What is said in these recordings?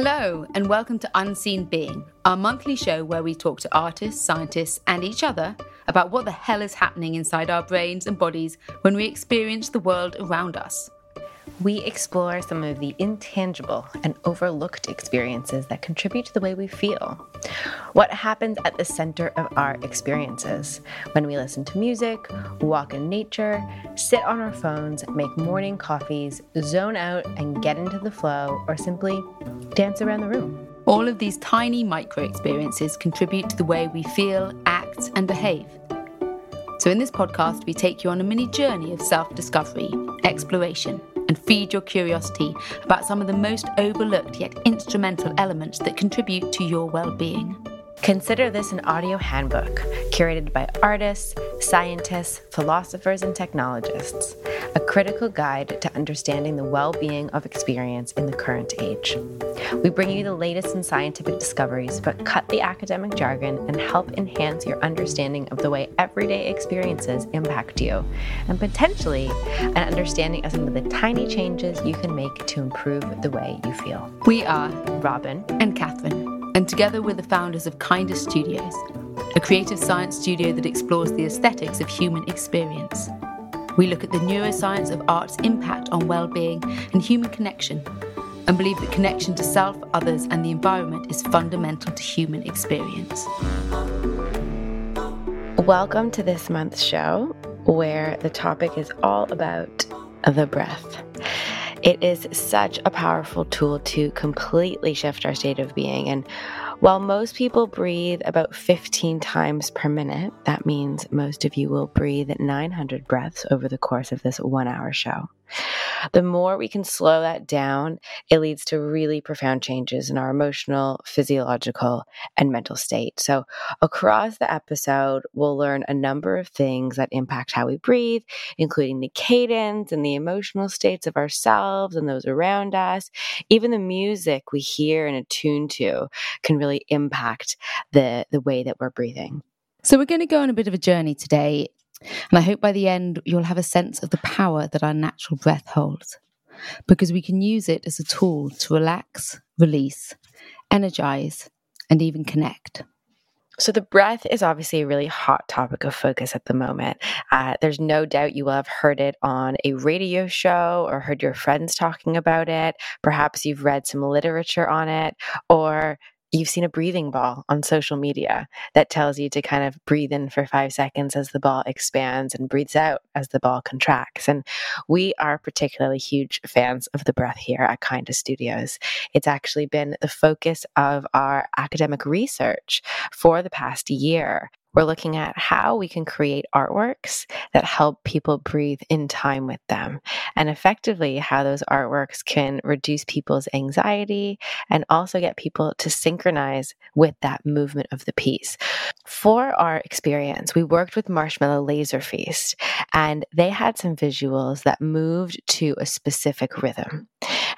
Hello, and welcome to Unseen Being, our monthly show where we talk to artists, scientists, and each other about what the hell is happening inside our brains and bodies when we experience the world around us. We explore some of the intangible and overlooked experiences that contribute to the way we feel. What happens at the center of our experiences when we listen to music, walk in nature, sit on our phones, make morning coffees, zone out and get into the flow, or simply dance around the room. All of these tiny micro experiences contribute to the way we feel, act, and behave. So, in this podcast, we take you on a mini journey of self discovery, exploration, and feed your curiosity about some of the most overlooked yet instrumental elements that contribute to your well being. Consider this an audio handbook curated by artists, scientists, philosophers, and technologists, a critical guide to understanding the well being of experience in the current age. We bring you the latest in scientific discoveries, but cut the academic jargon and help enhance your understanding of the way everyday experiences impact you, and potentially an understanding of some of the tiny changes you can make to improve the way you feel. We are Robin and Catherine, and together we're the founders of Kinda Studios, a creative science studio that explores the aesthetics of human experience. We look at the neuroscience of art's impact on well being and human connection, and believe that connection to self, others, and the environment is fundamental to human experience. Welcome to this month's show, where the topic is all about the breath. It is such a powerful tool to completely shift our state of being. And while most people breathe about 15 times per minute, that means most of you will breathe 900 breaths over the course of this one hour show. The more we can slow that down, it leads to really profound changes in our emotional, physiological, and mental state. So, across the episode, we'll learn a number of things that impact how we breathe, including the cadence and the emotional states of ourselves and those around us. Even the music we hear and attune to can really impact the, the way that we're breathing. So, we're going to go on a bit of a journey today and I hope by the end you'll have a sense of the power that our natural breath holds, because we can use it as a tool to relax, release, energize, and even connect. So, the breath is obviously a really hot topic of focus at the moment. Uh, there's no doubt you will have heard it on a radio show or heard your friends talking about it. Perhaps you've read some literature on it, or you've seen a breathing ball on social media that tells you to kind of breathe in for five seconds as the ball expands and breathes out as the ball contracts. And we are particularly huge fans of the breath here at Kinda Studios. It's actually been the focus of our academic research for the past year. We're looking at how we can create artworks that help people breathe in time with them, and effectively how those artworks can reduce people's anxiety and also get people to synchronize with that movement of the piece. For our experience, we worked with Marshmallow Laser Feast, and they had some visuals that moved to a specific rhythm.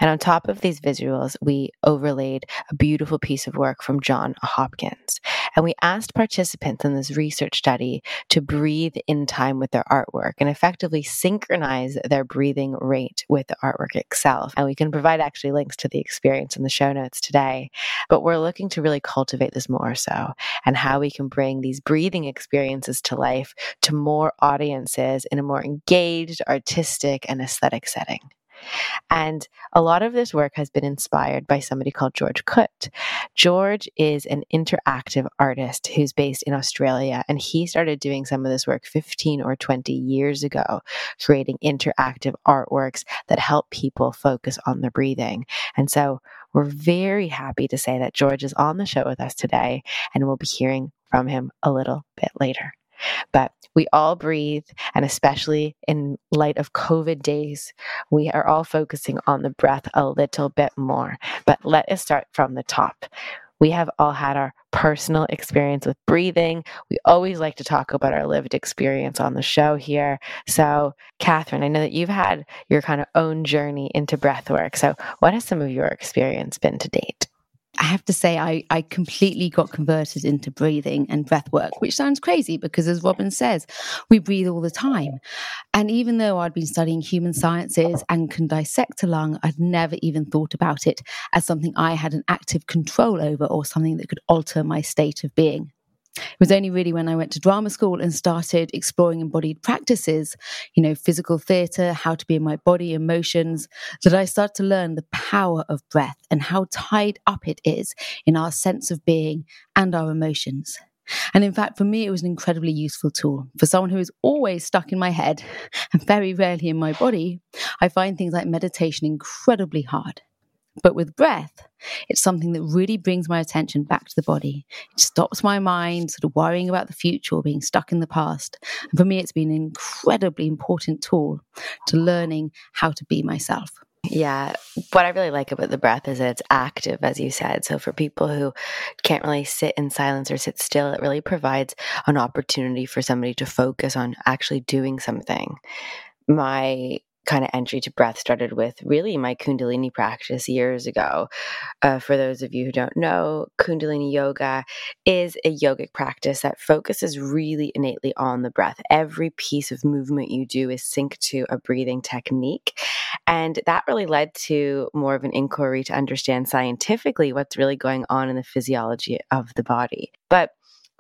And on top of these visuals, we overlaid a beautiful piece of work from Jon Hopkins. And we asked participants in this research study to breathe in time with their artwork and effectively synchronize their breathing rate with the artwork itself. And we can provide actually links to the experience in the show notes today. But we're looking to really cultivate this more so and how we can bring these breathing experiences to life to more audiences in a more engaged, artistic, and aesthetic setting. And a lot of this work has been inspired by somebody called George Khut. George is an interactive artist who's based in Australia, and he started doing some of this work 15 or 20 years ago, creating interactive artworks that help people focus on their breathing. And so we're very happy to say that George is on the show with us today, and we'll be hearing from him a little bit later. But we all breathe, and especially in light of COVID days, we are all focusing on the breath a little bit more. But let us start from the top. We have all had our personal experience with breathing. We always like to talk about our lived experience on the show here. So, Catherine, I know that you've had your kind of own journey into breath work. So, what has some of your experience been to date? I have to say, I, I completely got converted into breathing and breath work, which sounds crazy because, as Robin says, we breathe all the time. And even though I'd been studying human sciences and can dissect a lung, I'd never even thought about it as something I had an active control over or something that could alter my state of being. It was only really when I went to drama school and started exploring embodied practices, you know, physical theatre, how to be in my body, emotions, that I started to learn the power of breath and how tied up it is in our sense of being and our emotions. And in fact, for me, it was an incredibly useful tool. For someone who is always stuck in my head and very rarely in my body, I find things like meditation incredibly hard. But with breath, it's something that really brings my attention back to the body. It stops my mind sort of worrying about the future or being stuck in the past. And for me, it's been an incredibly important tool to learning how to be myself. Yeah. What I really like about the breath is that it's active, as you said. So for people who can't really sit in silence or sit still, it really provides an opportunity for somebody to focus on actually doing something. My kind of entry to breath started with really my Kundalini practice years ago. Uh, for those of you who don't know, Kundalini yoga is a yogic practice that focuses really innately on the breath. Every piece of movement you do is synced to a breathing technique. And that really led to more of an inquiry to understand scientifically what's really going on in the physiology of the body. But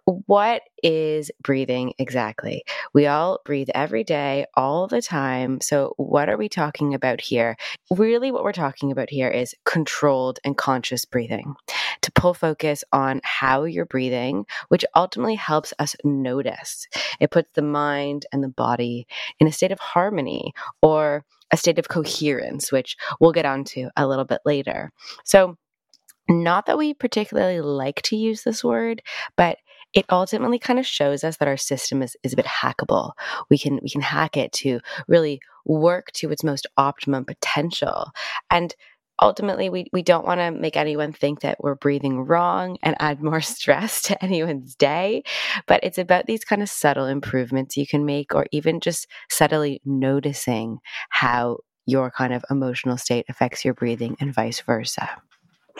what is breathing exactly? We all breathe every day, all the time. So, what are we talking about here? Really, what we're talking about here is controlled and conscious breathing to pull focus on how you're breathing, which ultimately helps us notice. It puts the mind and the body in a state of harmony or a state of coherence, which we'll get onto a little bit later. So, not that we particularly like to use this word, but it ultimately kind of shows us that our system is, is a bit hackable. We can we can hack it to really work to its most optimum potential. And ultimately we, we don't want to make anyone think that we're breathing wrong and add more stress to anyone's day but it's about these kind of subtle improvements you can make or even just subtly noticing how your kind of emotional state affects your breathing and vice versa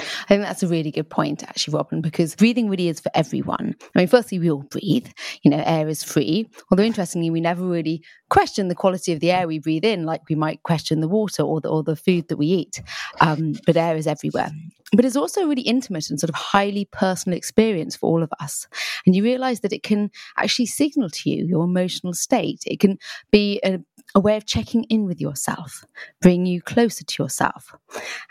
I think that's a really good point, actually, Robin, because breathing really is for everyone. I mean, firstly, we all breathe. You know, air is free. Although, interestingly, we never really question the quality of the air we breathe in, like we might question the water or the, or the food that we eat. Um, but air is everywhere. But it's also a really intimate and sort of highly personal experience for all of us. And you realize that it can actually signal to you your emotional state. It can be a a way of checking in with yourself, bring you closer to yourself.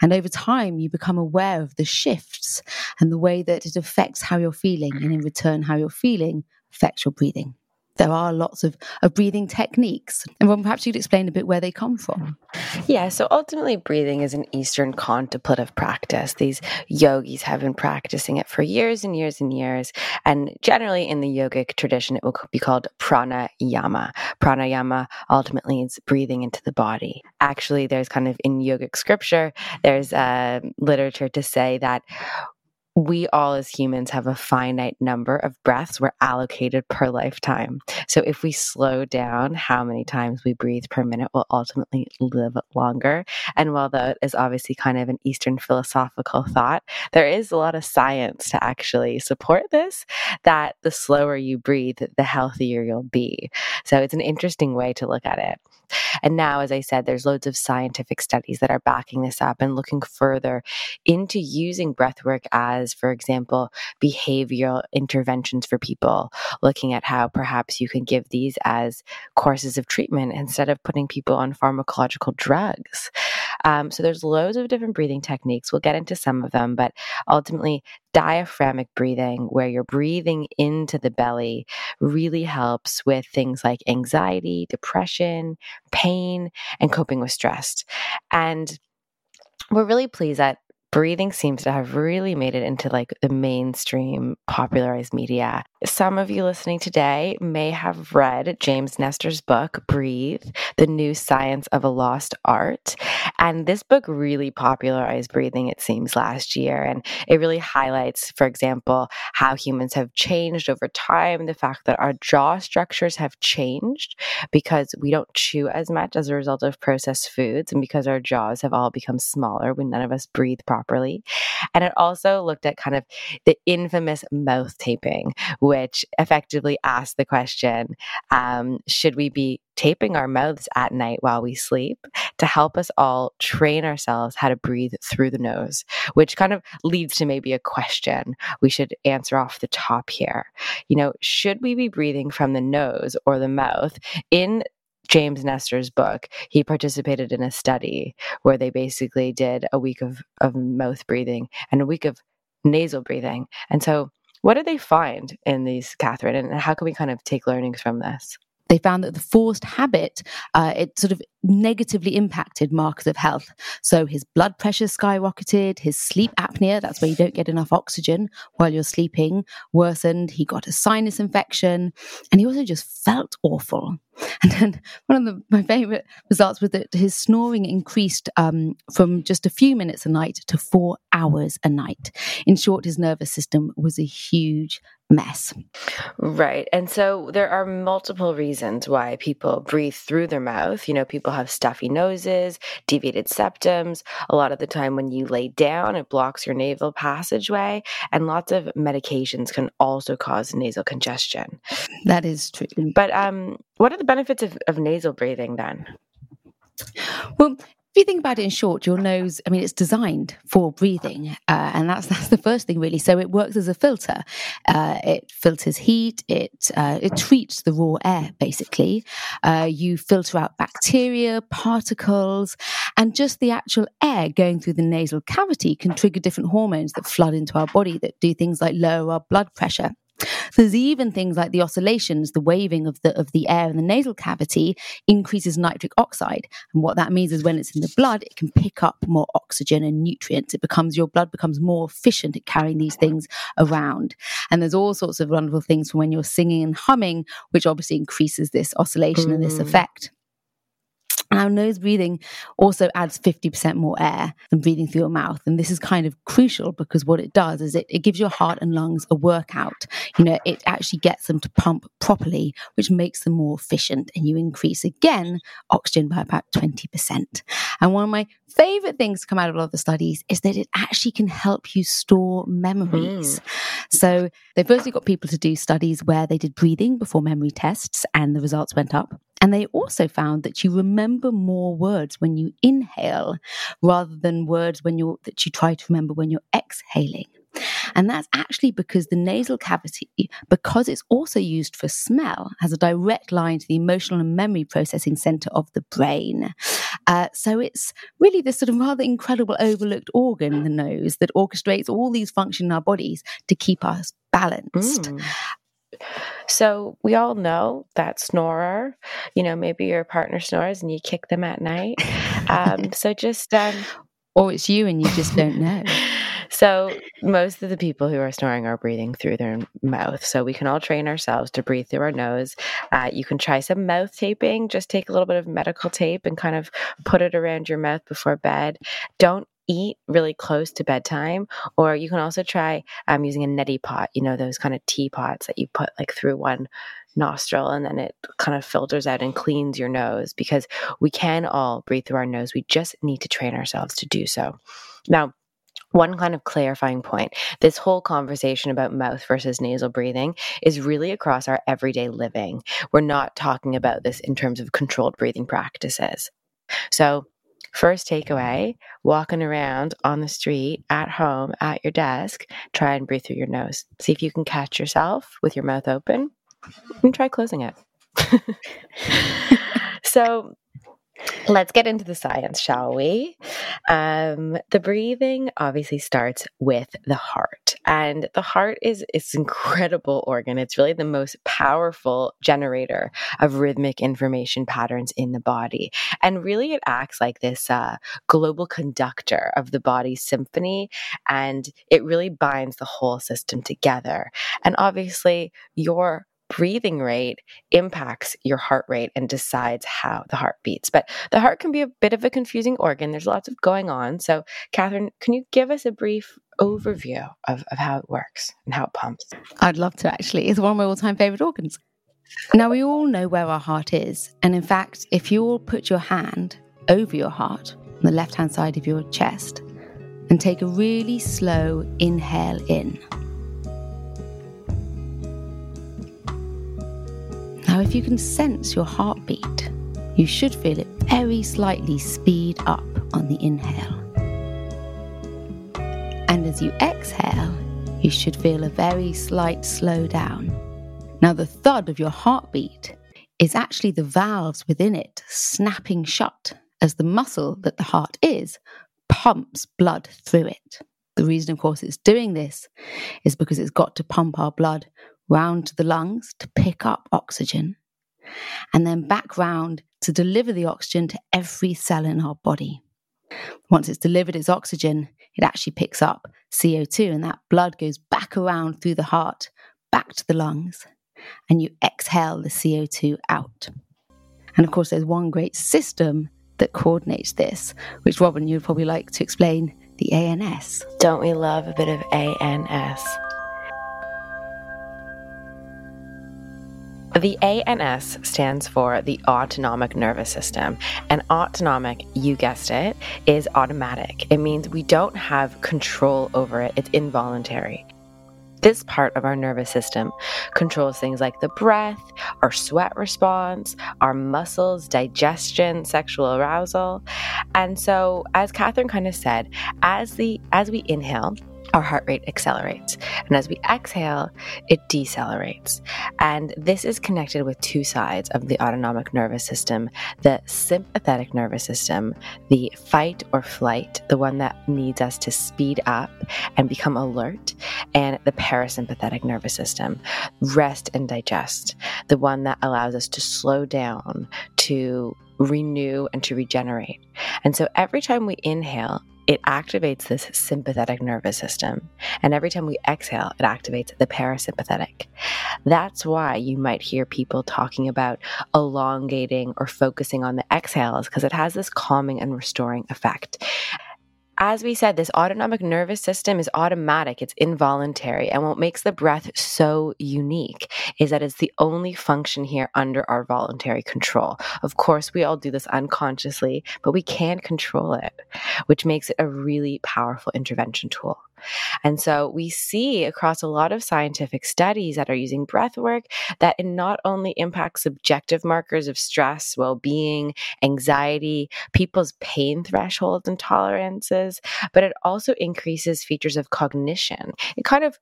And over time, you become aware of the shifts and the way that it affects how you're feeling, and in return, how you're feeling affects your breathing there are lots of, of breathing techniques. And well, perhaps you'd explain a bit where they come from. Yeah, so ultimately, breathing is an Eastern contemplative practice. These yogis have been practicing it for years and years and years. And generally, in the yogic tradition, it will be called pranayama. Pranayama ultimately is breathing into the body. Actually, there's kind of in yogic scripture, there's uh, literature to say that we all as humans have a finite number of breaths we're allocated per lifetime. So if we slow down how many times we breathe per minute, we'll ultimately live longer. And while that is obviously kind of an Eastern philosophical thought, there is a lot of science to actually support this that the slower you breathe, the healthier you'll be. So it's an interesting way to look at it. And now, as I said, there's loads of scientific studies that are backing this up and looking further into using breathwork as, for example, behavioral interventions for people, looking at how perhaps you can give these as courses of treatment instead of putting people on pharmacological drugs. Um, so there's loads of different breathing techniques. We'll get into some of them, but ultimately, diaphragmic breathing, where you're breathing into the belly, really helps with things like anxiety, depression, pain, and coping with stress. And we're really pleased that breathing seems to have really made it into like the mainstream popularized media. Some of you listening today may have read James Nestor's book, Breathe, The New Science of a Lost Art. And this book really popularized breathing, it seems, last year. And it really highlights, for example, how humans have changed over time, the fact that our jaw structures have changed because we don't chew as much as a result of processed foods, and because our jaws have all become smaller when none of us breathe properly. And it also looked at kind of the infamous mouth taping, which effectively asked the question um, should we be taping our mouths at night while we sleep to help us all train ourselves how to breathe through the nose, which kind of leads to maybe a question we should answer off the top here. You know, should we be breathing from the nose or the mouth? In James Nestor's book, he participated in a study where they basically did a week of, of mouth breathing and a week of nasal breathing. And so, what did they find in these, Catherine? And how can we kind of take learnings from this? They found that the forced habit uh, it sort of negatively impacted markers of health so his blood pressure skyrocketed his sleep apnea that's where you don't get enough oxygen while you're sleeping worsened he got a sinus infection and he also just felt awful and then one of the, my favorite results was that his snoring increased um, from just a few minutes a night to four hours a night. In short, his nervous system was a huge mess. Right. And so there are multiple reasons why people breathe through their mouth. You know, people have stuffy noses, deviated septums. A lot of the time when you lay down, it blocks your nasal passageway. And lots of medications can also cause nasal congestion. That is true. But um, what are the benefits of, of nasal breathing then? Well, if you think about it in short, your nose, I mean, it's designed for breathing. Uh, and that's, that's the first thing, really. So it works as a filter. Uh, it filters heat, it, uh, it treats the raw air, basically. Uh, you filter out bacteria, particles, and just the actual air going through the nasal cavity can trigger different hormones that flood into our body that do things like lower our blood pressure there's even things like the oscillations, the waving of the of the air in the nasal cavity increases nitric oxide. And what that means is when it's in the blood, it can pick up more oxygen and nutrients. It becomes your blood becomes more efficient at carrying these things around. And there's all sorts of wonderful things from when you're singing and humming, which obviously increases this oscillation mm. and this mm. effect. Our nose breathing also adds 50% more air than breathing through your mouth. And this is kind of crucial because what it does is it, it gives your heart and lungs a workout. You know, it actually gets them to pump properly, which makes them more efficient. And you increase again oxygen by about 20%. And one of my favorite things to come out of a lot of the studies is that it actually can help you store memories. Mm. So they firstly got people to do studies where they did breathing before memory tests and the results went up. And they also found that you remember more words when you inhale rather than words when you're that you try to remember when you're exhaling. And that's actually because the nasal cavity, because it's also used for smell, has a direct line to the emotional and memory processing center of the brain. Uh, so it's really this sort of rather incredible overlooked organ, the nose, that orchestrates all these functions in our bodies to keep us balanced. Mm. So we all know that snorer, you know, maybe your partner snores and you kick them at night. Um, so just um, or it's you and you just don't know. So, most of the people who are snoring are breathing through their mouth. So, we can all train ourselves to breathe through our nose. Uh, you can try some mouth taping. Just take a little bit of medical tape and kind of put it around your mouth before bed. Don't eat really close to bedtime. Or you can also try um, using a neti pot, you know, those kind of teapots that you put like through one nostril and then it kind of filters out and cleans your nose because we can all breathe through our nose. We just need to train ourselves to do so. Now, one kind of clarifying point this whole conversation about mouth versus nasal breathing is really across our everyday living. We're not talking about this in terms of controlled breathing practices. So, first takeaway walking around on the street, at home, at your desk, try and breathe through your nose. See if you can catch yourself with your mouth open and try closing it. so, Let's get into the science, shall we? Um, the breathing obviously starts with the heart, and the heart is its incredible organ. It's really the most powerful generator of rhythmic information patterns in the body, and really it acts like this uh, global conductor of the body's symphony, and it really binds the whole system together. And obviously, your breathing rate impacts your heart rate and decides how the heart beats. But the heart can be a bit of a confusing organ. There's lots of going on. So, Catherine, can you give us a brief overview of, of how it works and how it pumps? I'd love to actually. It's one of my all time favorite organs. Now, we all know where our heart is. And in fact, if you all put your hand over your heart on the left hand side of your chest, and take a really slow inhale in. Now, if you can sense your heartbeat, you should feel it very slightly speed up on the inhale. And as you exhale, you should feel a very slight slow down. Now, the thud of your heartbeat is actually the valves within it snapping shut as the muscle that the heart is pumps blood through it. The reason, of course, it's doing this is because it's got to pump our blood round to the lungs to pick up oxygen and then back round to deliver the oxygen to every cell in our body. Once it's delivered its oxygen, it actually picks up CO2 and that blood goes back around through the heart, back to the lungs, and you exhale the CO2 out. And of course, there's one great system that coordinates this, which Robin, you'd probably like to explain the ANS. Don't we love a bit of ANS? The ANS stands for the autonomic nervous system. And autonomic, you guessed it, is automatic. It means we don't have control over it, it's involuntary. This part of our nervous system controls things like the breath, our sweat response, our muscles, digestion, sexual arousal. And so, as Catherine kind of said, as the as we inhale, our heart rate accelerates. And as we exhale, it decelerates. And this is connected with two sides of the autonomic nervous system the sympathetic nervous system, the fight or flight, the one that needs us to speed up and become alert, and the parasympathetic nervous system, rest and digest, the one that allows us to slow down, to renew, and to regenerate. And so every time we inhale, it activates this sympathetic nervous system. And every time we exhale, it activates the parasympathetic. That's why you might hear people talking about elongating or focusing on the exhales because it has this calming and restoring effect as we said, this autonomic nervous system is automatic, it's involuntary. And what makes the breath so unique is that it's the only function here under our voluntary control. Of course, we all do this unconsciously, but we can control it, which makes it a really powerful intervention tool. And so we see across a lot of scientific studies that are using breath work that it not only impacts subjective markers of stress, well being, anxiety, people's pain thresholds and tolerances, but it also increases features of cognition. It kind of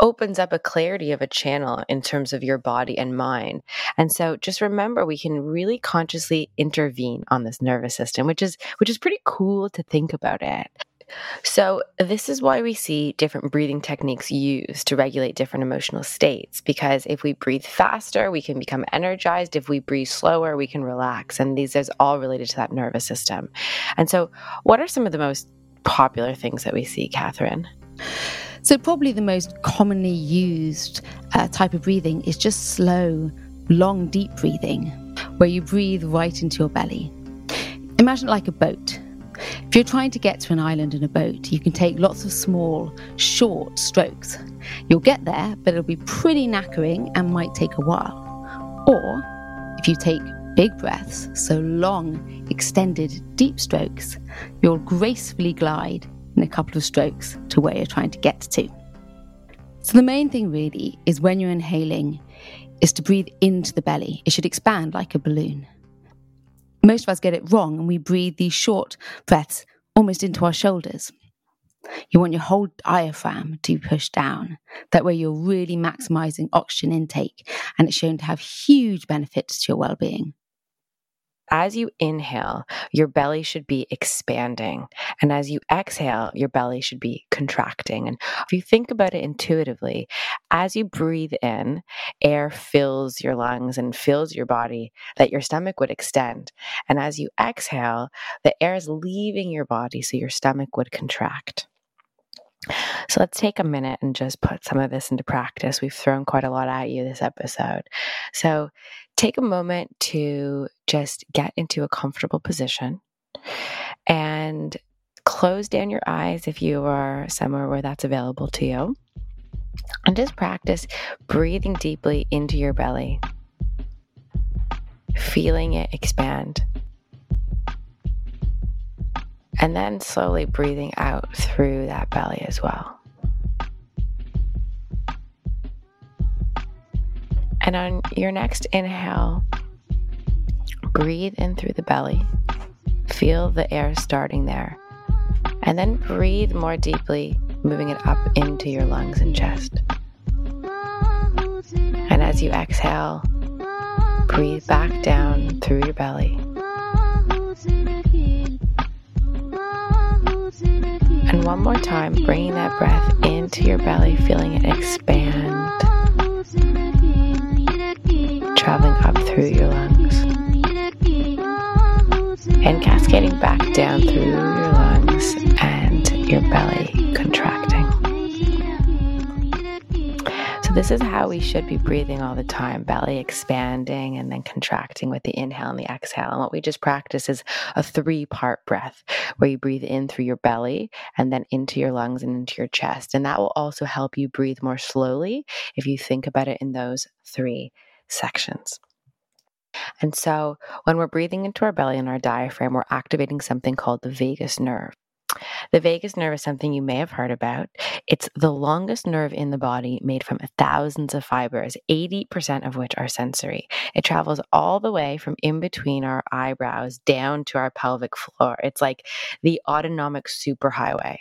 opens up a clarity of a channel in terms of your body and mind. And so just remember we can really consciously intervene on this nervous system, which is which is pretty cool to think about it. So, this is why we see different breathing techniques used to regulate different emotional states. Because if we breathe faster, we can become energized. If we breathe slower, we can relax. And these is all related to that nervous system. And so, what are some of the most popular things that we see, Catherine? So, probably the most commonly used uh, type of breathing is just slow, long, deep breathing, where you breathe right into your belly. Imagine like a boat if you're trying to get to an island in a boat, you can take lots of small, short strokes. You'll get there, but it'll be pretty knackering and might take a while. Or if you take big breaths, so long, extended, deep strokes, you'll gracefully glide in a couple of strokes to where you're trying to get to. So, the main thing really is when you're inhaling, is to breathe into the belly. It should expand like a balloon most of us get it wrong and we breathe these short breaths almost into our shoulders. You want your whole diaphragm to be pushed down. That way, you're really maximizing oxygen intake, and it's shown to have huge benefits to your well being as you inhale, your belly should be expanding. And as you exhale, your belly should be contracting. And if you think about it intuitively, as you breathe in, air fills your lungs and fills your body, that your stomach would extend. And as you exhale, the air is leaving your body, so your stomach would contract. So let's take a minute and just put some of this into practice. We've thrown quite a lot at you this episode. So take a moment to just get into a comfortable position and close down your eyes if you are somewhere where that's available to you. And just practice breathing deeply into your belly, feeling it expand. And then slowly breathing out through that belly as well. And on your next inhale, breathe in through the belly. Feel the air starting there. And then breathe more deeply, moving it up into your lungs and chest. And as you exhale, breathe back down through your belly. One more time, bringing that breath into your belly, feeling it expand, traveling up through your lungs, and cascading back down through your lungs and your belly So, this is how we should be breathing all the time belly expanding and then contracting with the inhale and the exhale. And what we just practice is a three part breath where you breathe in through your belly and then into your lungs and into your chest. And that will also help you breathe more slowly if you think about it in those three sections. And so, when we're breathing into our belly and our diaphragm, we're activating something called the vagus nerve. The vagus nerve is something you may have heard about. It's the longest nerve in the body made from thousands of fibers, 80% of which are sensory. It travels all the way from in between our eyebrows down to our pelvic floor. It's like the autonomic superhighway.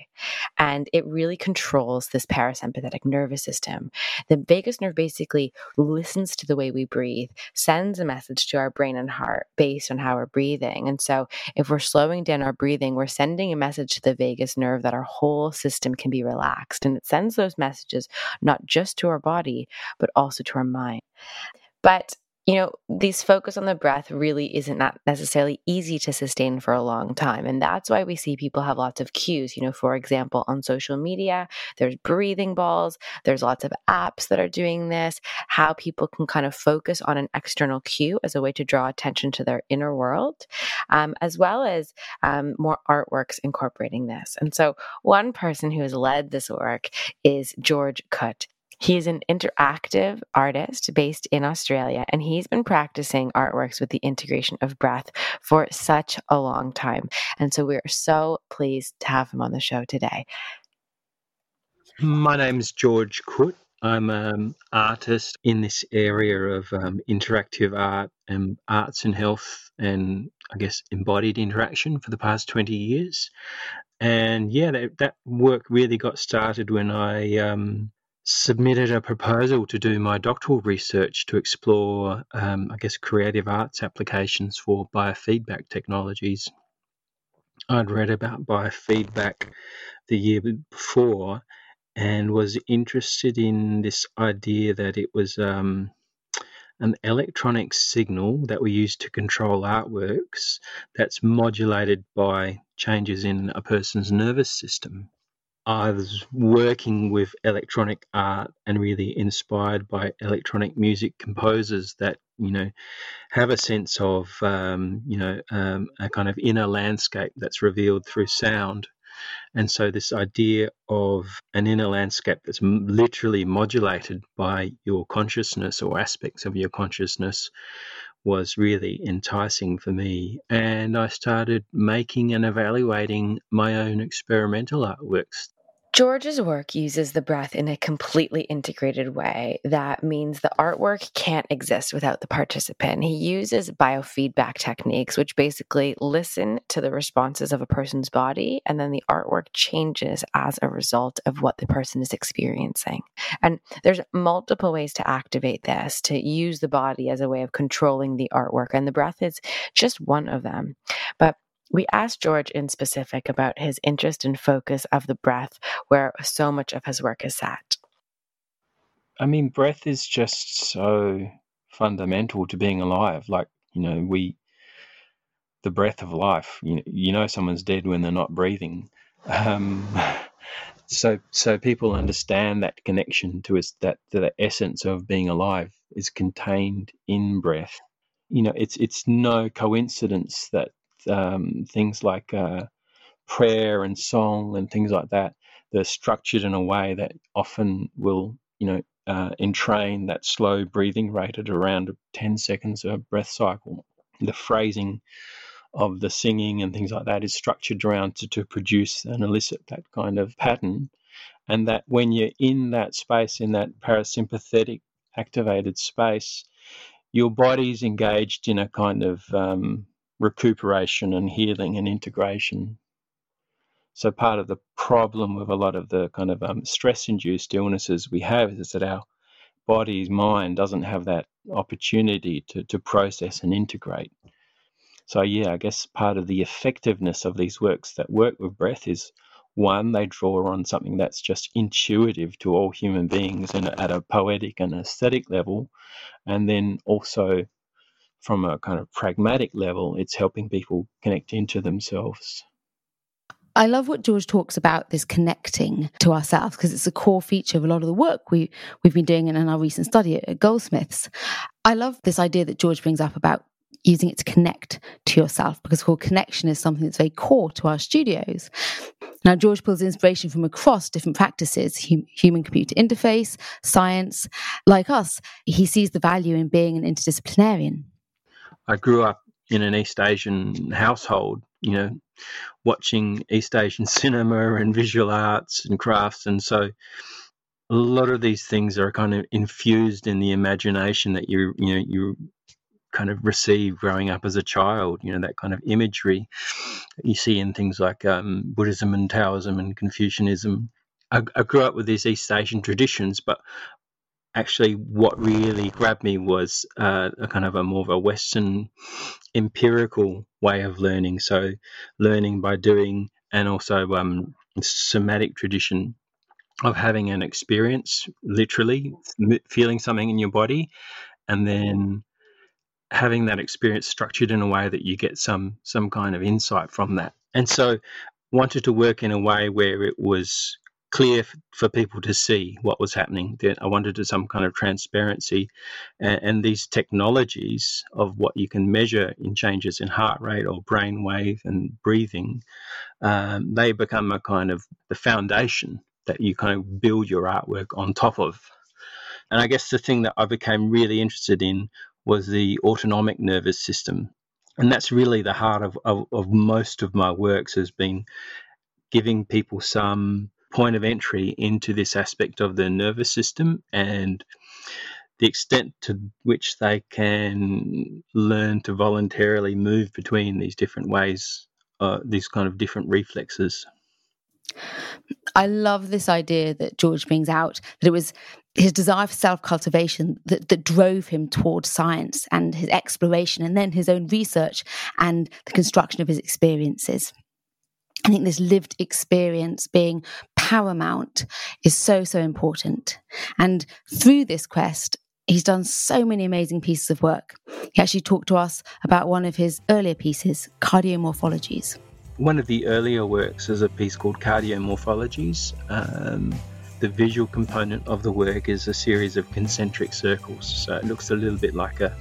And it really controls this parasympathetic nervous system. The vagus nerve basically listens to the way we breathe, sends a message to our brain and heart based on how we're breathing. And so if we're slowing down our breathing, we're sending a message to the vagus nerve that our whole system can be relaxed. And it sends those messages not just to our body, but also to our mind. But you know, these focus on the breath really isn't not necessarily easy to sustain for a long time. And that's why we see people have lots of cues. You know, for example, on social media, there's breathing balls, there's lots of apps that are doing this, how people can kind of focus on an external cue as a way to draw attention to their inner world, um, as well as um, more artworks incorporating this. And so, one person who has led this work is George Khut. He is an interactive artist based in Australia, and he's been practicing artworks with the integration of breath for such a long time. And so we're so pleased to have him on the show today. My name is George Khut. I'm an artist in this area of um, interactive art and arts and health and I guess embodied interaction for the past 20 years. And yeah, that, that work really got started when I um, submitted a proposal to do my doctoral research to explore, um, I guess, creative arts applications for biofeedback technologies. I'd read about biofeedback the year before and was interested in this idea that it was um, an electronic signal that we use to control artworks that's modulated by changes in a person's nervous system. I was working with electronic art and really inspired by electronic music composers that you know have a sense of um, you know um, a kind of inner landscape that's revealed through sound. And so, this idea of an inner landscape that's literally modulated by your consciousness or aspects of your consciousness was really enticing for me. And I started making and evaluating my own experimental artworks George's work uses the breath in a completely integrated way. That means the artwork can't exist without the participant. He uses biofeedback techniques, which basically listen to the responses of a person's body, and then the artwork changes as a result of what the person is experiencing. And there's multiple ways to activate this, to use the body as a way of controlling the artwork, and the breath is just one of them. But we asked George in specific about his interest and focus of the breath, where so much of his work is sat. I mean, breath is just so fundamental to being alive. Like, you know, we, the breath of life, you know, you know someone's dead when they're not breathing. Um, so, so people understand that connection to us, that the essence of being alive is contained in breath. You know, it's it's no coincidence that um, things like uh, prayer and song and things like that. They're structured in a way that often will, you know, uh, entrain that slow breathing rate at around 10 seconds a breath cycle. The phrasing of the singing and things like that is structured around to, to produce and elicit that kind of pattern. And that when you're in that space, in that parasympathetic activated space, your body's engaged in a kind of um, recuperation and healing and integration. So, part of the problem with a lot of the kind of um, stress induced illnesses we have is that our body's mind doesn't have that opportunity to, to process and integrate. So, yeah, I guess part of the effectiveness of these works that work with breath is one, they draw on something that's just intuitive to all human beings and at a poetic and aesthetic level. And then also from a kind of pragmatic level, it's helping people connect into themselves. I love what George talks about this connecting to ourselves because it's a core feature of a lot of the work we we've been doing in our recent study at Goldsmiths. I love this idea that George brings up about using it to connect to yourself because called connection is something that's very core to our studios. Now, George pulls inspiration from across different practices hum- human computer interface, science. Like us, he sees the value in being an interdisciplinarian. I grew up in an East Asian household, you know, watching East Asian cinema and visual arts and crafts. And so a lot of these things are kind of infused in the imagination that you you know you kind of receive growing up as a child. You know that kind of imagery you see in things like um, Buddhism and Taoism and Confucianism. I, I, grew up with these East Asian traditions, but actually, what really grabbed me was uh, a kind of a more of a Western empirical way of learning. So, learning by doing, and also um, somatic tradition of having an experience, literally feeling something in your body, and then having that experience structured in a way that you get some some kind of insight from that. And so wanted to work in a way where it was clear for people to see what was happening. I wanted some kind of transparency, and, and, these technologies of what you can measure in changes in heart rate or brain wave and breathing, um, they become a kind of the foundation that you kind of build your artwork on top of. And I guess the thing that I became really interested in was the autonomic nervous system. And that's really the heart of, of, of most of my works has been giving people some point of entry into this aspect of the nervous system and the extent to which they can learn to voluntarily move between these different ways, uh, these kind of different reflexes. I love this idea that George brings out that it was his desire for self cultivation that, that drove him towards science and his exploration, and then his own research and the construction of his experiences. I think this lived experience being paramount is so, so important. And through this quest, he's done so many amazing pieces of work. He actually talked to us about one of his earlier pieces, Cardiomorphologies. One of the earlier works is a piece called Cardiomorphologies. Um, the visual component of the work is a series of concentric circles. So it looks a little bit like a,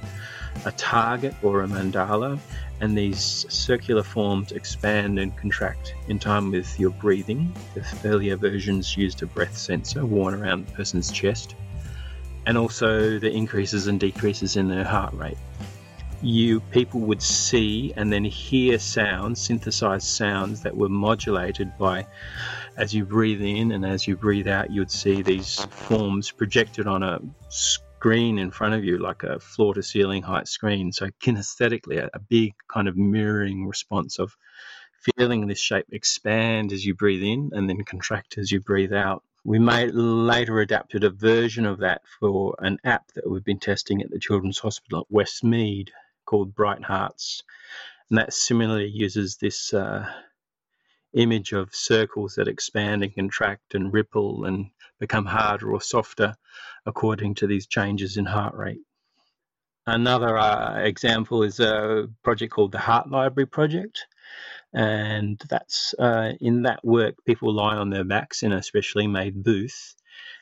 a target or a mandala, and these circular forms expand and contract in time with your breathing. The earlier versions used a breath sensor worn around the person's chest, and also the increases and decreases in their heart rate you people would see and then hear sounds, synthesized sounds that were modulated by as you breathe in and as you breathe out, you'd see these forms projected on a screen in front of you, like a floor to ceiling height screen. So, kinesthetically, a, a big kind of mirroring response of feeling this shape expand as you breathe in and then contract as you breathe out. We made later adapted a version of that for an app that we've been testing at the Children's Hospital at Westmead called Bright Hearts, and that similarly uses this uh, image of circles that expand and contract and ripple and become harder or softer according to these changes in heart rate. Another uh, example is a project called the Heart Library Project. And that's uh, in that work, people lie on their backs in a specially made booth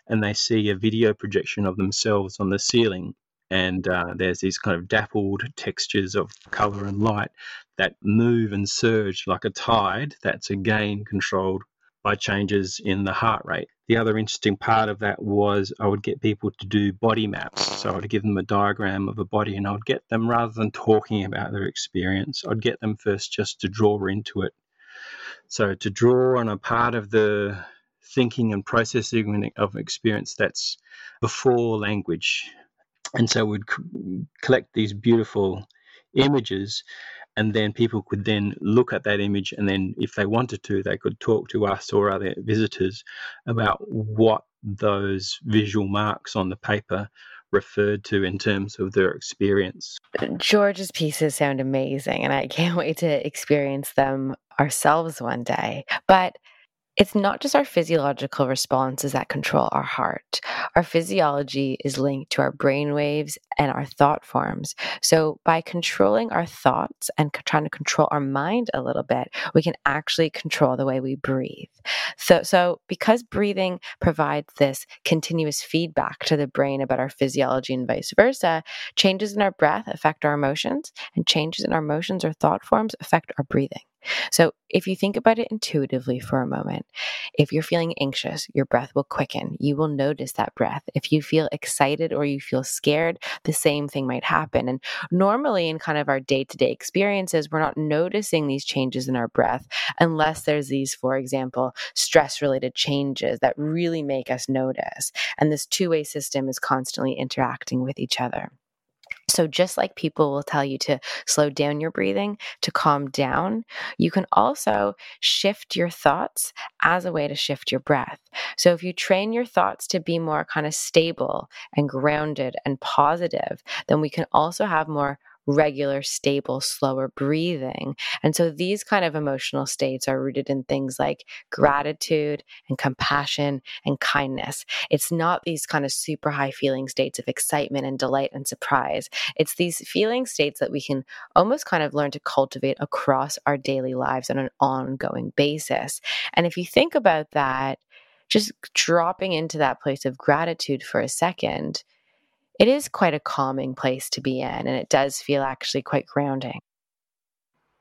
and they see a video projection of themselves on the ceiling and uh, there's these kind of dappled textures of color and light that move and surge like a tide that's again controlled by changes in the heart rate. The other interesting part of that was I would get people to do body maps. So I would give them a diagram of a body and I would get them, rather than talking about their experience, I'd get them first just to draw into it. So to draw on a part of the thinking and processing of experience that's before language. And so we'd collect these beautiful images and then people could then look at that image and then if they wanted to they could talk to us or other visitors about what those visual marks on the paper referred to in terms of their experience. George's pieces sound amazing and I can't wait to experience them ourselves one day. But it's not just our physiological responses that control our heart. Our physiology is linked to our brain waves and our thought forms. So, by controlling our thoughts and trying to control our mind a little bit, we can actually control the way we breathe. So, so because breathing provides this continuous feedback to the brain about our physiology and vice versa, changes in our breath affect our emotions, and changes in our emotions or thought forms affect our breathing. So, if you think about it intuitively for a moment, if you're feeling anxious, your breath will quicken. You will notice that breath. If you feel excited or you feel scared, the same thing might happen. And normally, in kind of our day to day experiences, we're not noticing these changes in our breath unless there's these, for example, stress related changes that really make us notice. And this two way system is constantly interacting with each other. So, just like people will tell you to slow down your breathing, to calm down, you can also shift your thoughts as a way to shift your breath. So, if you train your thoughts to be more kind of stable and grounded and positive, then we can also have more regular, stable, slower breathing. And so these kind of emotional states are rooted in things like gratitude and compassion and kindness. It's not these kind of super high feeling states of excitement and delight and surprise. It's these feeling states that we can almost kind of learn to cultivate across our daily lives on an ongoing basis. And if you think about that, just dropping into that place of gratitude for a second it is quite a calming place to be in, and it does feel actually quite grounding.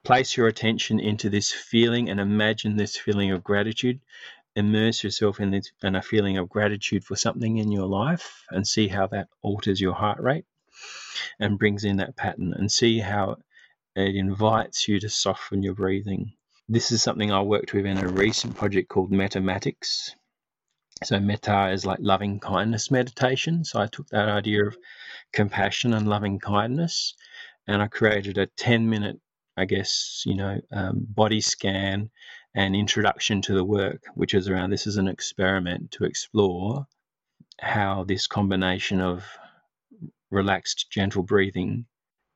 Place your attention into this feeling and imagine this feeling of gratitude. Immerse yourself in, this, in a feeling of gratitude for something in your life and see how that alters your heart rate and brings in that pattern and see how it invites you to soften your breathing. This is something I worked with in a recent project called Metamatics. So metta is like loving kindness meditation. So I took that idea of compassion and loving kindness, and I created a ten minute, I guess you know, um, body scan and introduction to the work, which is around this is an experiment to explore how this combination of relaxed, gentle breathing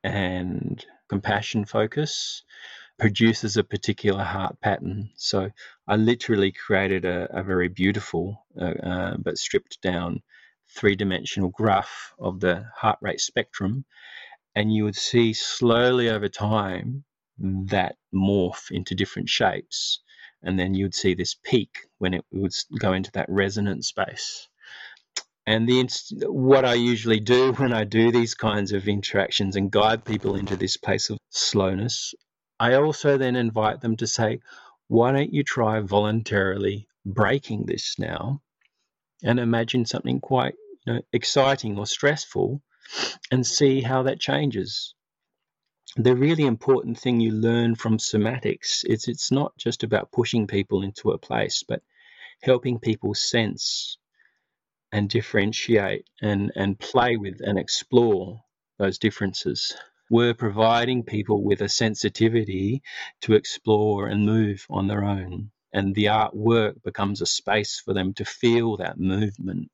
and compassion focus produces a particular heart pattern. So I literally created a, a very beautiful uh, uh, but stripped down three dimensional graph of the heart rate spectrum. And you would see slowly over time that morph into different shapes. And then you would see this peak when it would go into that resonant space. And the what I usually do when I do these kinds of interactions and guide people into this place of slowness, I also then invite them to say, why don't you try voluntarily breaking this now and imagine something quite you know, exciting or stressful and see how that changes. The really important thing you learn from somatics is it's not just about pushing people into a place, but helping people sense and differentiate and, and play with and explore those differences we're providing people with a sensitivity to explore and move on their own. And the artwork becomes a space for them to feel that movement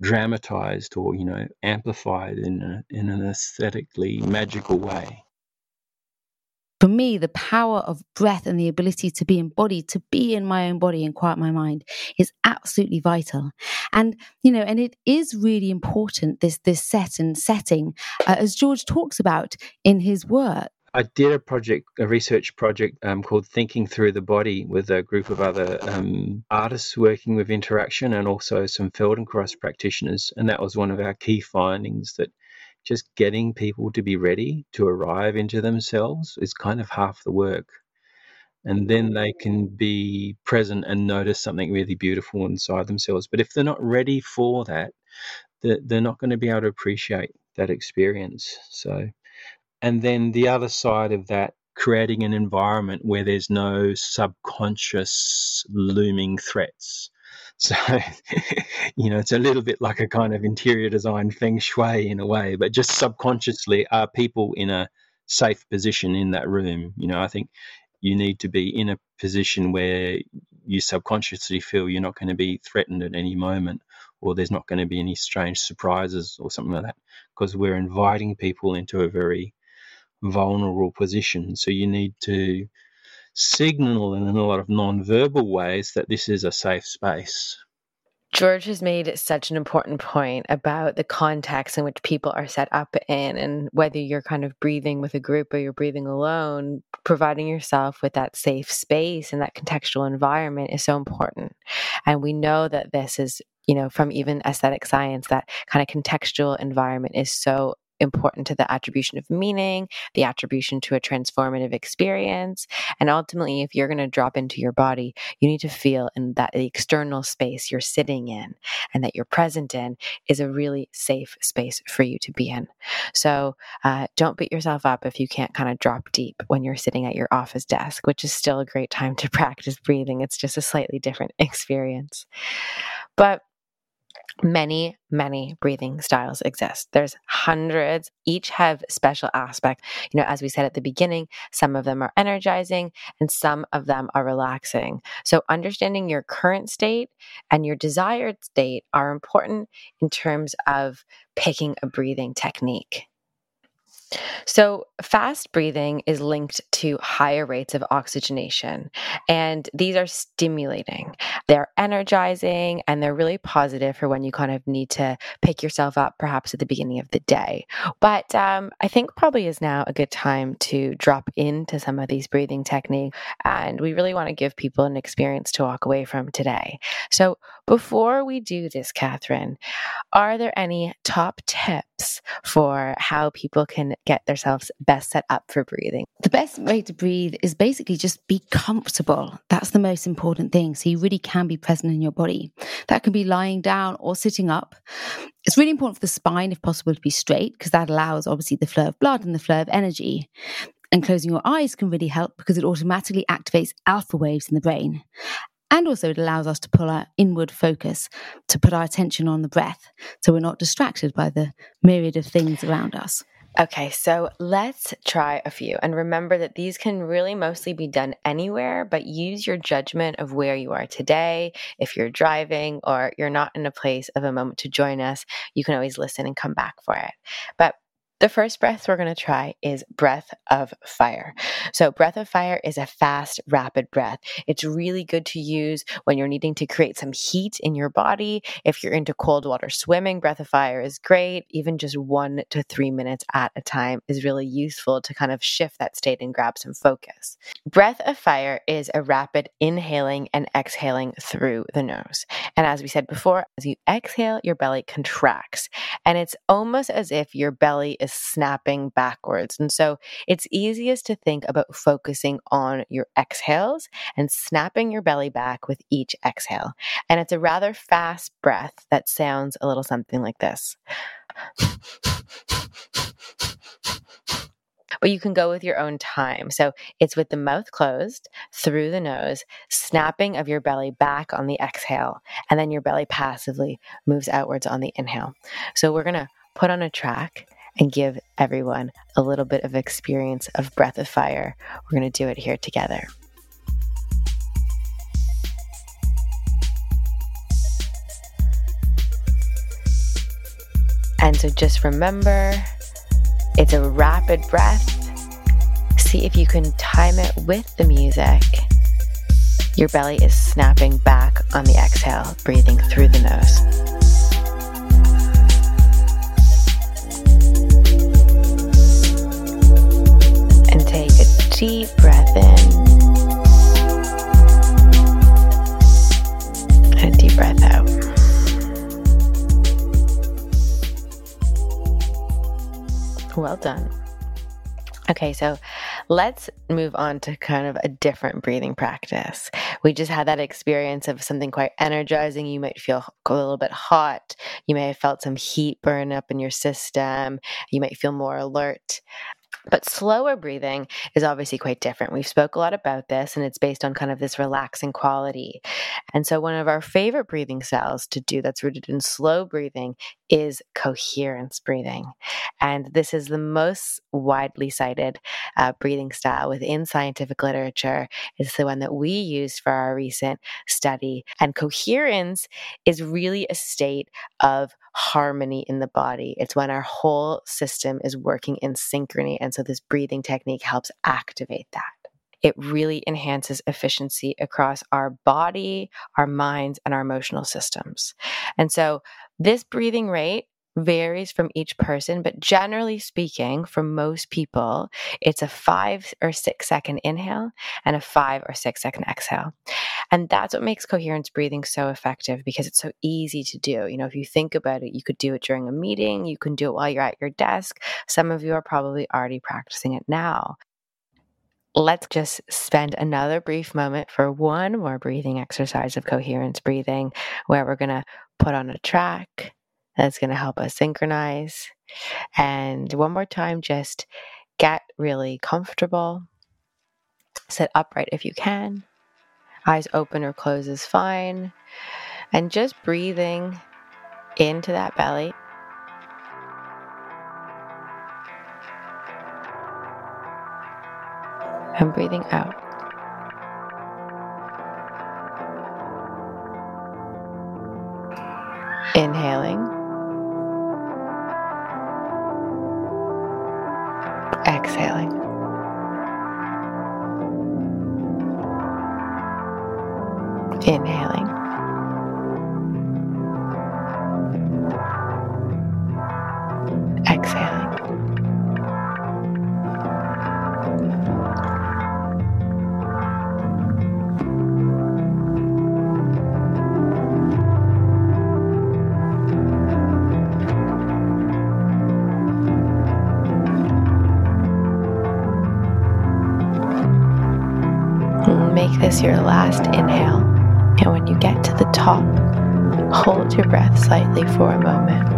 dramatized or, you know, amplified in, a, in an aesthetically magical way for me, the power of breath and the ability to be embodied, to be in my own body and quiet my mind is absolutely vital. And, you know, and it is really important, this, this set and setting, uh, as George talks about in his work. I did a project, a research project um, called Thinking Through the Body with a group of other um, artists working with interaction and also some Feldenkrais practitioners. And that was one of our key findings that just getting people to be ready to arrive into themselves is kind of half the work. and then mm-hmm. they can be present and notice something really beautiful inside themselves. But if they're not ready for that, they're not going to be able to appreciate that experience. So, and then the other side of that, creating an environment where there's no subconscious looming threats. So, you know, it's a little bit like a kind of interior design feng shui in a way, but just subconsciously, are people in a safe position in that room? You know, I think you need to be in a position where you subconsciously feel you're not going to be threatened at any moment or there's not going to be any strange surprises or something like that because we're inviting people into a very vulnerable position. So you need to signal in a lot of non-verbal ways that this is a safe space. George has made such an important point about the context in which people are set up in, and whether you're kind of breathing with a group or you're breathing alone, providing yourself with that safe space and that contextual environment is so important. And we know that this is, you know, from even aesthetic science, that kind of contextual environment is so important to the attribution of meaning, the attribution to a transformative experience. And ultimately, if you're going to drop into your body, you need to feel in that the external space you're sitting in and that you're present in is a really safe space for you to be in. So uh, don't beat yourself up if you can't kind of drop deep when you're sitting at your office desk, which is still a great time to practice breathing. It's just a slightly different experience. But many many breathing styles exist. There's hundreds. Each have special aspects you know as we said at the beginning some of them are energizing and some of them are relaxing. So understanding your current state and your desired state are important in terms of picking a breathing technique so, fast breathing is linked to higher rates of oxygenation, and these are stimulating. They're energizing and they're really positive for when you kind of need to pick yourself up, perhaps at the beginning of the day. But um, I think probably is now a good time to drop into some of these breathing techniques, and we really want to give people an experience to walk away from today. So, before we do this, Catherine, are there any top tips for how people can get themselves best set up for breathing? The best way to breathe is basically just be comfortable. That's the most important thing. So you really can be present in your body. That can be lying down or sitting up. It's really important for the spine, if possible, to be straight because that allows obviously the flow of blood and the flow of energy. And closing your eyes can really help because it automatically activates alpha waves in the brain. And also, it allows us to pull our inward focus, to put our attention on the breath, so we're not distracted by the myriad of things around us. Okay, so let's try a few. And remember that these can really mostly be done anywhere, but use your judgment of where you are today. If you're driving or you're not in a place of a moment to join us, you can always listen and come back for it. But the first breath we're going to try is breath of fire. So, breath of fire is a fast, rapid breath. It's really good to use when you're needing to create some heat in your body. If you're into cold water swimming, breath of fire is great. Even just one to three minutes at a time is really useful to kind of shift that state and grab some focus. Breath of fire is a rapid inhaling and exhaling through the nose. And as we said before, as you exhale, your belly contracts. And it's almost as if your belly is snapping backwards. And so it's easiest to think about focusing on your exhales and snapping your belly back with each exhale. And it's a rather fast breath that sounds a little something like this. but you can go with your own time. So it's with the mouth closed through the nose, snapping of your belly back on the exhale, and then your belly passively moves outwards on the inhale. So we're going to put on a track and give everyone a little bit of experience of breath of fire. We're going to do it here together. And so just remember it's a rapid breath. See if you can time it with the music. Your belly is snapping back on the exhale, breathing through the nose. Deep breath in and deep breath out. Well done. Okay, so Let's move on to kind of a different breathing practice. We just had that experience of something quite energizing. You might feel a little bit hot. You may have felt some heat burn up in your system. You might feel more alert. But slower breathing is obviously quite different. We've spoke a lot about this and it's based on kind of this relaxing quality. And so one of our favorite breathing styles to do that's rooted in slow breathing is coherence breathing. And this is the most widely cited uh, breathing style within scientific literature. It's the one that we used for our recent study. And coherence is really a state of harmony in the body. It's when our whole system is working in synchrony. And so this breathing technique helps activate that. It really enhances efficiency across our body, our minds, and our emotional systems. And so this breathing rate varies from each person, but generally speaking, for most people, it's a five or six second inhale and a five or six second exhale. And that's what makes coherence breathing so effective because it's so easy to do. You know, if you think about it, you could do it during a meeting, you can do it while you're at your desk. Some of you are probably already practicing it now. Let's just spend another brief moment for one more breathing exercise of coherence breathing where we're going to put on a track that's going to help us synchronize. And one more time, just get really comfortable. Sit upright if you can. Eyes open or closed is fine. And just breathing into that belly. And breathing out. Inhaling. Exhaling. Inhaling. Hold your breath slightly for a moment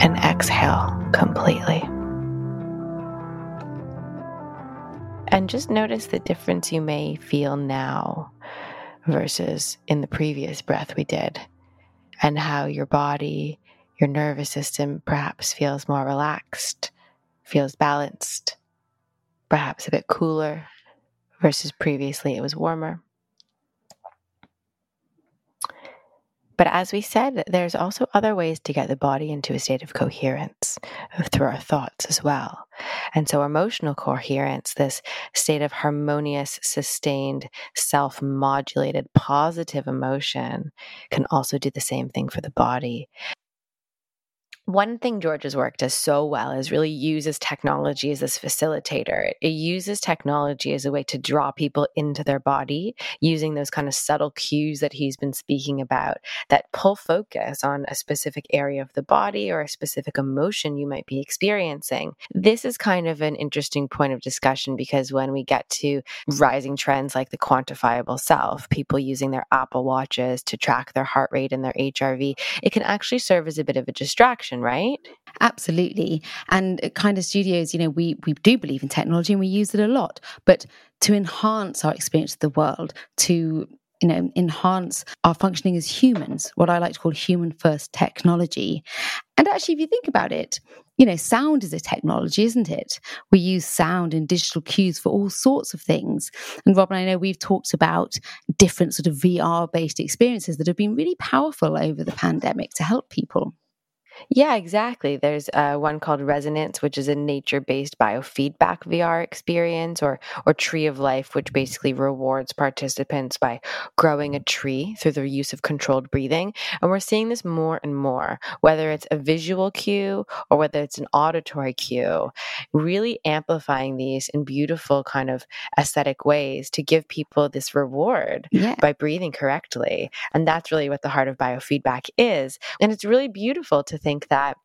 and exhale completely. And just notice the difference you may feel now versus in the previous breath we did, and how your body, your nervous system perhaps feels more relaxed, feels balanced, perhaps a bit cooler versus previously it was warmer. But as we said, there's also other ways to get the body into a state of coherence through our thoughts as well. And so, emotional coherence, this state of harmonious, sustained, self modulated, positive emotion, can also do the same thing for the body one thing George's work does so well is really uses technology as this facilitator. It uses technology as a way to draw people into their body using those kind of subtle cues that he's been speaking about that pull focus on a specific area of the body or a specific emotion you might be experiencing. This is kind of an interesting point of discussion because when we get to rising trends like the quantifiable self, people using their Apple Watches to track their heart rate and their HRV, it can actually serve as a bit of a distraction right? Absolutely. And Kinda Studios, you know, we we do believe in technology and we use it a lot, but to enhance our experience of the world, to you know, enhance our functioning as humans, what I like to call human first technology. And actually, if you think about it, you know, sound is a technology, isn't it? We use sound and digital cues for all sorts of things. And Robin, I know we've talked about different sort of VR based experiences that have been really powerful over the pandemic to help people. Yeah, exactly. There's uh, one called Resonance, which is a nature-based biofeedback VR experience, or or Tree of Life, which basically rewards participants by growing a tree through the use of controlled breathing. And we're seeing this more and more, whether it's a visual cue or whether it's an auditory cue, really amplifying these in beautiful kind of aesthetic ways to give people this reward yeah. by breathing correctly. And that's really what the heart of biofeedback is. And it's really beautiful to think that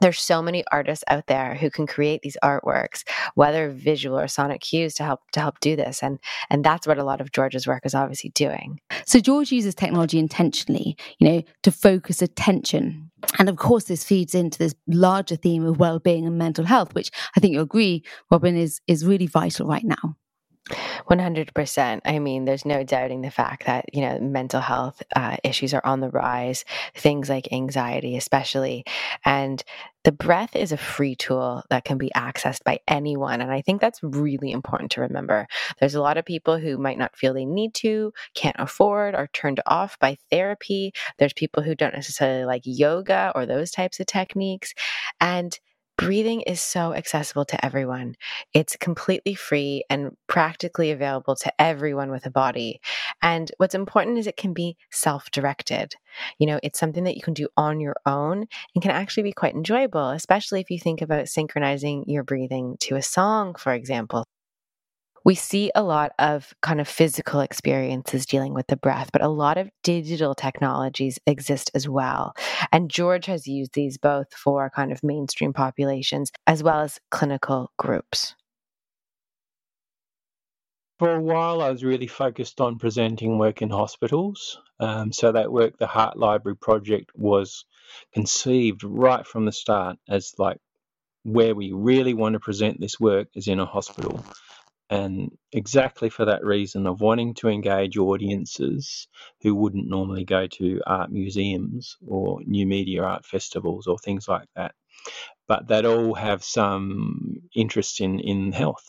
there's so many artists out there who can create these artworks whether visual or sonic cues to help to help do this. And and that's what a lot of george's work is obviously doing. So george uses technology intentionally you know to focus attention. And of course this feeds into this larger theme of well-being and mental health which i think you agree robin is is really vital right now 100%. I mean, there's no doubting the fact that, you know, mental health uh, issues are on the rise, things like anxiety, especially. And the breath is a free tool that can be accessed by anyone. And I think that's really important to remember. There's a lot of people who might not feel they need to, can't afford, are turned off by therapy. There's people who don't necessarily like yoga or those types of techniques. And breathing is so accessible to everyone. It's completely free and practically available to everyone with a body. And what's important is it can be self directed. You know, it's something that you can do on your own and can actually be quite enjoyable, especially if you think about synchronizing your breathing to a song, for example we see a lot of kind of physical experiences dealing with the breath, but a lot of digital technologies exist as well. And George has used these both for kind of mainstream populations as well as clinical groups. For a while, I was really focused on presenting work in hospitals. Um, so that work, the Heart Library project, was conceived right from the start as like where we really want to present this work is in a hospital and exactly for that reason of wanting to engage audiences who wouldn't normally go to art museums or new media art festivals or things like that, but that all have some interest in, in health.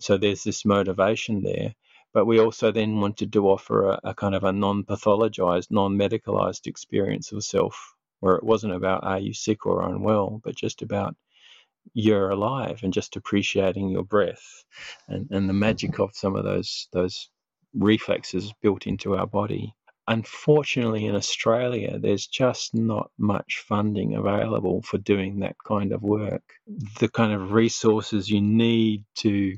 So there's this motivation there. But we also then wanted to offer a, a kind of a non pathologized, non medicalized experience of self, where it wasn't about are you sick or unwell, but just about you're alive and just appreciating your breath and, and the magic of some of those those reflexes built into our body. Unfortunately, in Australia, there's just not much funding available for doing that kind of work. The kind of resources you need to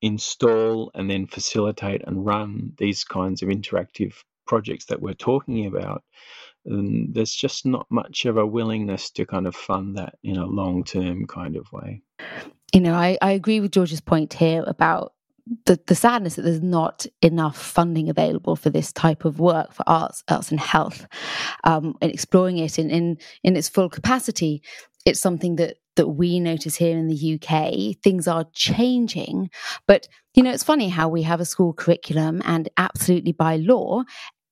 install and then facilitate and run these kinds of interactive projects that we're talking about and there's just not much of a willingness to kind of fund that in a long term kind of way. You know, I, I agree with George's point here about the, the sadness that there's not enough funding available for this type of work for arts, arts and health, um, and exploring it in, in in its full capacity. It's something that that we notice here in the UK. Things are changing, but you know, it's funny how we have a school curriculum, and absolutely by law,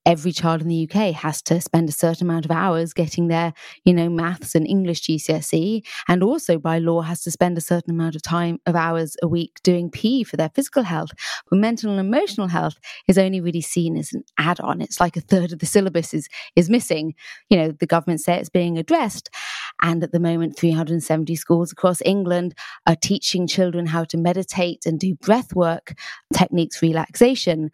every child in the UK has to spend a certain amount of hours getting their, you know, maths and English GCSE, and also by law has to spend a certain amount of time of hours a week doing PE for their physical health. But mental and emotional health is only really seen as an add-on. It's like a third of the syllabus is is missing. You know, the government say it's being addressed, and at the moment, 370 schools across England are teaching children how to meditate and do breath work techniques, relaxation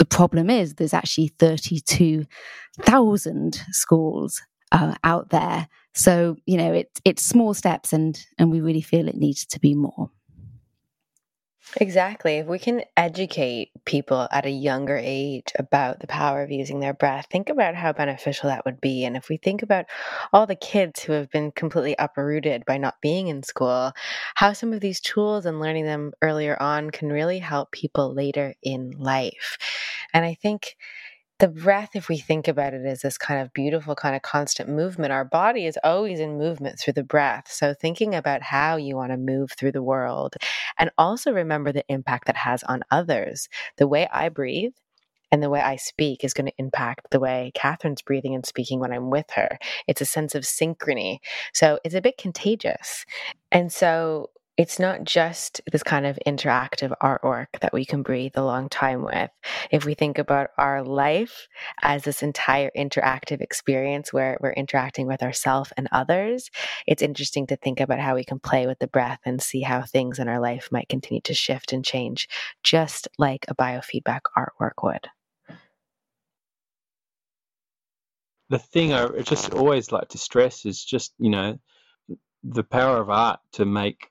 the problem is there's actually 32,000 schools uh, out there. So, you know, it, it's small steps and, and we really feel it needs to be more. Exactly. If we can educate people at a younger age about the power of using their breath, think about how beneficial that would be. And if we think about all the kids who have been completely uprooted by not being in school, how some of these tools and learning them earlier on can really help people later in life. And I think the breath, if we think about it as this kind of beautiful, kind of constant movement, our body is always in movement through the breath. So, thinking about how you want to move through the world and also remember the impact that has on others. The way I breathe and the way I speak is going to impact the way Catherine's breathing and speaking when I'm with her. It's a sense of synchrony. So, it's a bit contagious. And so, it's not just this kind of interactive artwork that we can breathe a long time with. If we think about our life as this entire interactive experience where we're interacting with ourselves and others, it's interesting to think about how we can play with the breath and see how things in our life might continue to shift and change, just like a biofeedback artwork would. The thing I just always like to stress is just, you know, the power of art to make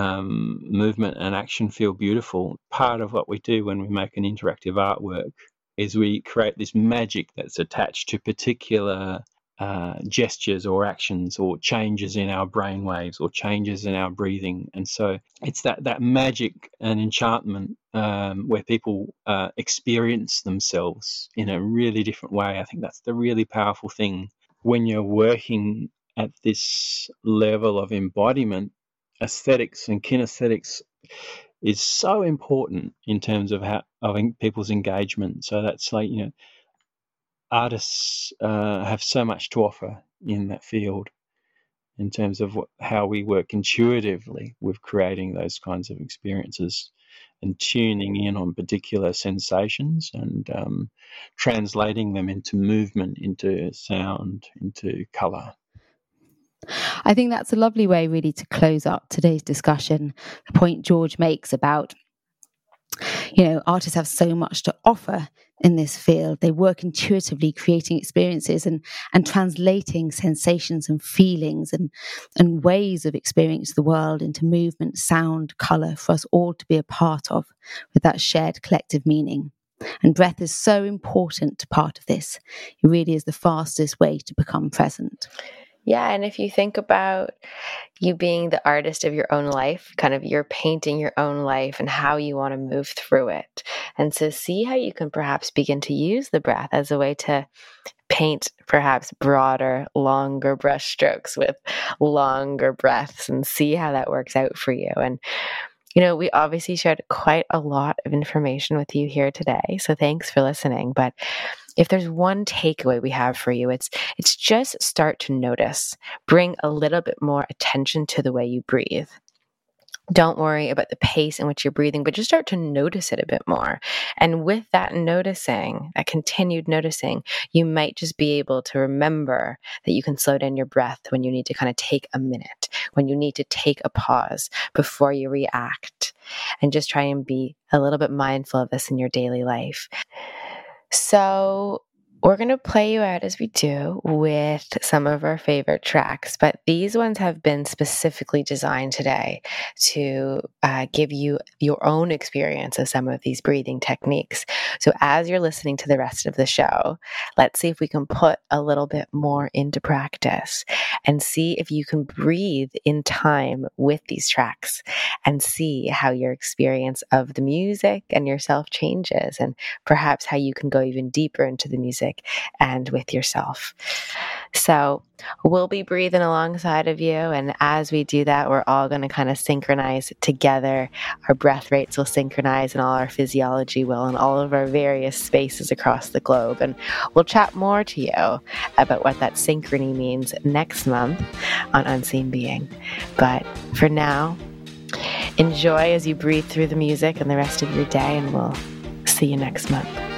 um, movement and action feel beautiful. Part of what we do when we make an interactive artwork is we create this magic that's attached to particular uh, gestures or actions or changes in our brain waves or changes in our breathing. And so it's that, that magic and enchantment um, where people uh, experience themselves in a really different way. I think that's the really powerful thing when you're working at this level of embodiment. Aesthetics and kinesthetics is so important in terms of how of people's engagement. So that's like you know artists uh, have so much to offer in that field in terms of what, how we work intuitively with creating those kinds of experiences and tuning in on particular sensations and um, translating them into movement, into sound, into color. I think that's a lovely way, really, to close up today's discussion. The point George makes about you know, artists have so much to offer in this field. They work intuitively, creating experiences and and translating sensations and feelings and and ways of experiencing the world into movement, sound, color for us all to be a part of, with that shared collective meaning. And breath is so important to part of this. It really is the fastest way to become present. Yeah, and if you think about you being the artist of your own life, kind of you're painting your own life and how you want to move through it. And so see how you can perhaps begin to use the breath as a way to paint perhaps broader, longer brush strokes with longer breaths and see how that works out for you. And you know, we obviously shared quite a lot of information with you here today. So thanks for listening. But if there's one takeaway we have for you, it's it's just start to notice. Bring a little bit more attention to the way you breathe. Don't worry about the pace in which you're breathing, but just start to notice it a bit more. And with that noticing, that continued noticing, you might just be able to remember that you can slow down your breath when you need to kind of take a minute, when you need to take a pause before you react, and just try and be a little bit mindful of this in your daily life. So, we're going to play you out as we do with some of our favorite tracks, but these ones have been specifically designed today to uh, give you your own experience of some of these breathing techniques. So, as you're listening to the rest of the show, let's see if we can put a little bit more into practice and see if you can breathe in time with these tracks and see how your experience of the music and yourself changes, and perhaps how you can go even deeper into the music music and with yourself. So we'll be breathing alongside of you. And as we do that, we're all going to kind of synchronize together. Our breath rates will synchronize and all our physiology will in all of our various spaces across the globe. And we'll chat more to you about what that synchrony means next month on Unseen Being. But for now, enjoy as you breathe through the music and the rest of your day, and we'll see you next month.